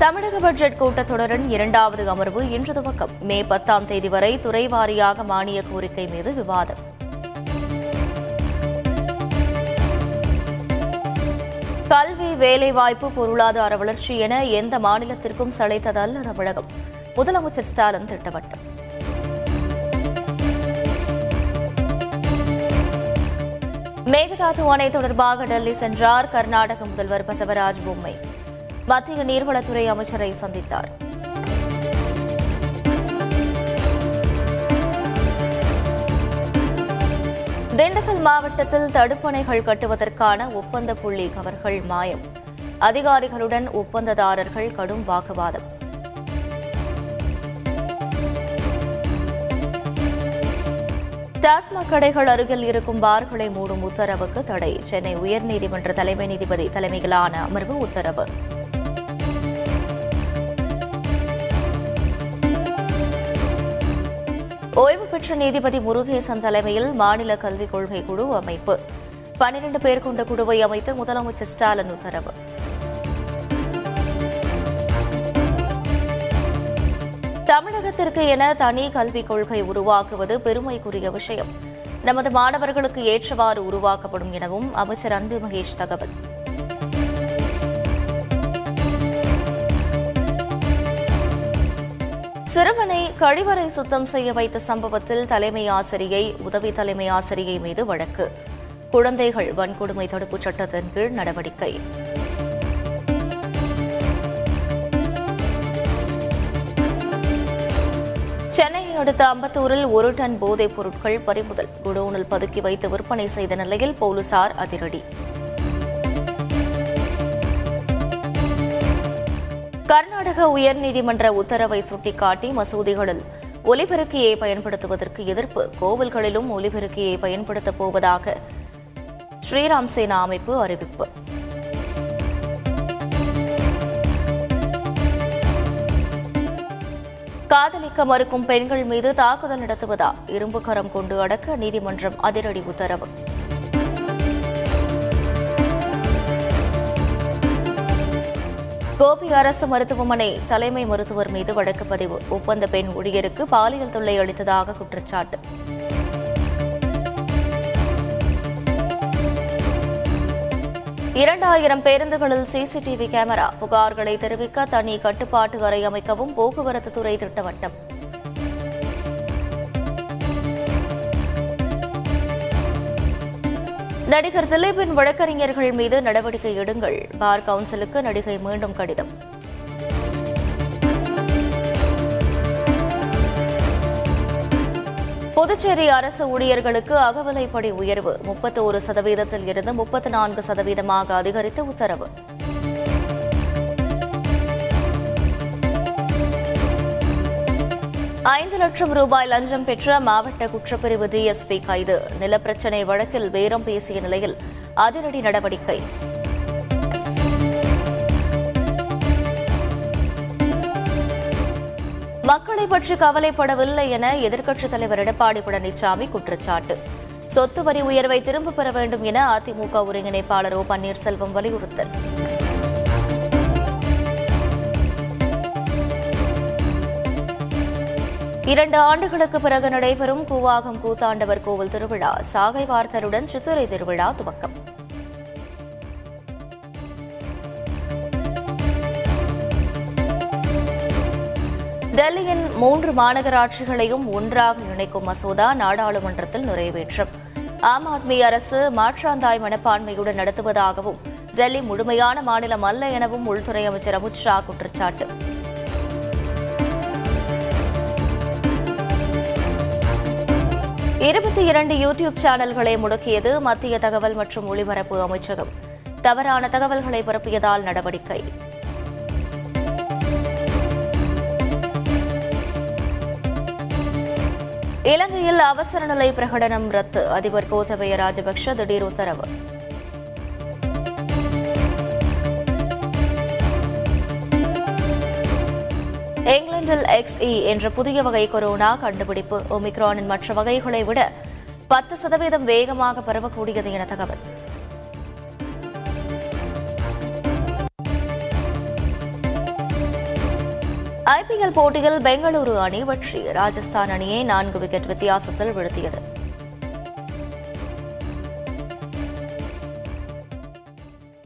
தமிழக பட்ஜெட் கூட்டத்தொடரின் இரண்டாவது அமர்வு இன்று துவக்கம். மே பத்தாம் தேதி வரை துறை வாரியாக மானிய கோரிக்கை மீது விவாதம். கல்வி வேலைவாய்ப்பு பொருளாதார வளர்ச்சி என எந்த மாநிலத்திற்கும் சளைத்ததல்ல தமிழகம். முதலமைச்சர் ஸ்டாலின் திட்டவட்டம். மேகதாது அணை தொடர்பாக டெல்லி சென்றார் கர்நாடக முதல்வர் பசவராஜ் பொம்மை. மத்திய நீர்வளத்துறை அமைச்சரை சந்தித்தார். திண்டுக்கல் மாவட்டத்தில் தடுப்பணைகள் கட்டுவதற்கான ஒப்பந்த புள்ளி கவர்கள் மாயம். அதிகாரிகளுடன் ஒப்பந்ததாரர்கள் கடும் வாக்குவாதம். டாஸ்மாக் கடைகள் அருகில் இருக்கும் பார்களை மூடும் உத்தரவுக்கு தடை. சென்னை உயர்நீதிமன்ற தலைமை நீதிபதி தலைமையிலான அமர்வு உத்தரவு. ஓய்வு பெற்ற நீதிபதி முருகேசன் தலைமையில் மாநில கல்விக் கொள்கை குழு அமைப்பு. பன்னிரண்டு பேர் கொண்ட குழுவை அமைத்து முதலமைச்சர் ஸ்டாலின் உத்தரவு. தமிழகத்திற்கு என தனி கல்விக் கொள்கை உருவாக்குவது பெருமைக்குரிய விஷயம். நமது மாணவர்களுக்கு ஏற்றவாறு உருவாக்கப்படும் எனவும் அமைச்சர் அன்பு மகேஷ் தகவல். சிறுவனை கழிவறை சுத்தம் செய்ய வைத்த சம்பவத்தில் தலைமை ஆசிரியை உதவி தலைமை ஆசிரியை மீது வழக்கு. குழந்தைகள் வன்கொடுமை தடுப்புச் சட்டத்தின் கீழ் நடவடிக்கை. சென்னையை அடுத்த அம்பத்தூரில் ஒரு டன் போதைப் பொருட்கள் பறிமுதல். குடோனில் பதுக்கி வைத்து விற்பனை செய்த நிலையில் போலீசார் அதிரடி. கர்நாடக உயர்நீதிமன்ற உத்தரவை சுட்டிக்காட்டி மசூதிகளில் ஒலிபெருக்கியை பயன்படுத்துவதற்கு எதிர்ப்பு. கோவில்களிலும் ஒலிபெருக்கியை பயன்படுத்தப் போவதாக ஸ்ரீராம் சேனா அமைப்பு அறிவிப்பு. காதலிக்க மறுக்கும் பெண்கள் மீது தாக்குதல் நடத்துவதா? இரும்பு கரம் கொண்டு அடக்க நீதிமன்றம் அதிரடி உத்தரவு. கோபி அரசு மருத்துவமனை தலைமை மருத்துவர் மீது வழக்கு பதிவு. ஒப்பந்த பெண் ஊழியருக்கு பாலியல் தொல்லை அளித்ததாக குற்றச்சாட்டு. இரண்டாயிரம் பேருந்துகளில் சிசிடிவி கேமரா. புகார்களை தெரிவிக்க தனி கட்டுப்பாட்டு அறை அமைக்கவும் போக்குவரத்து துறை திட்டவட்டம். நடிகர் திலீப்பின் வழக்கறிஞர்கள் மீது நடவடிக்கை எடுங்கள். பார் கவுன்சிலுக்கு நடிகை மீண்டும் கடிதம். புதுச்சேரி அரசு ஊழியர்களுக்கு அகவிலைப்படி உயர்வு. முப்பத்தி ஒரு சதவீதத்தில் இருந்து முப்பத்தி நான்கு சதவீதமாக அதிகரித்த உத்தரவு. ஐந்து லட்சம் ரூபாய் லஞ்சம் பெற்ற மாவட்ட குற்றப்பிரிவு டிஎஸ்பி கைது. நிலப்பிரச்சினை வழக்கில் பேரம் பேசிய நிலையில் அதிரடி நடவடிக்கை. மக்களை பற்றி கவலைப்படவில்லை என எதிர்க்கட்சித் தலைவர் எடப்பாடி பழனிசாமி குற்றச்சாட்டு. சொத்து வரி உயர்வை திரும்பப் பெற வேண்டும் என அதிமுக ஒருங்கிணைப்பாளர் ஓ பன்னீர்செல்வம் வலியுறுத்தல். இரண்டு ஆண்டுகளுக்கு பிறகு நடைபெறும் கூவாகம் கூத்தாண்டவர் கோவில் திருவிழா. சாகை வார்த்தருடன் சித்திரை திருவிழா துவக்கம். டெல்லியின் மூன்று மாநகராட்சிகளையும் ஒன்றாக இணைக்கும் மசோதா நாடாளுமன்றத்தில் நிறைவேற்றம். ஆம் ஆத்மி அரசு மாற்றாந்தாய் மனப்பான்மையுடன் நடத்துவதாகவும் டெல்லி முழுமையான மாநிலம் அல்ல எனவும் உள்துறை அமைச்சர் அமித்ஷா குற்றச்சாட்டு. இருபத்தி இரண்டு யூடியூப் சேனல்களை முடக்கியது மத்திய தகவல் மற்றும் ஒலிபரப்பு அமைச்சகம். தவறான தகவல்களை பரப்பியதால் நடவடிக்கை. இலங்கையில் அவசர நிலை பிரகடனம் ரத்து. அதிபர் கோத்தபய ராஜபக்ஷ திடீர் உத்தரவு. இங்கிலாந்தில் எக்ஸ்இ என்ற புதிய வகை கொரோனா கண்டுபிடிப்பு. ஒமிக்ரானின் மற்ற வகைகளை விட பத்து சதவீதம் வேகமாக பரவக்கூடியது என தகவல். ஐபிஎல் போட்டியில் பெங்களூரு அணி வெற்றி ராஜஸ்தான் அணியை நான்கு விக்கெட் வித்தியாசத்தில் வீழ்த்தியது.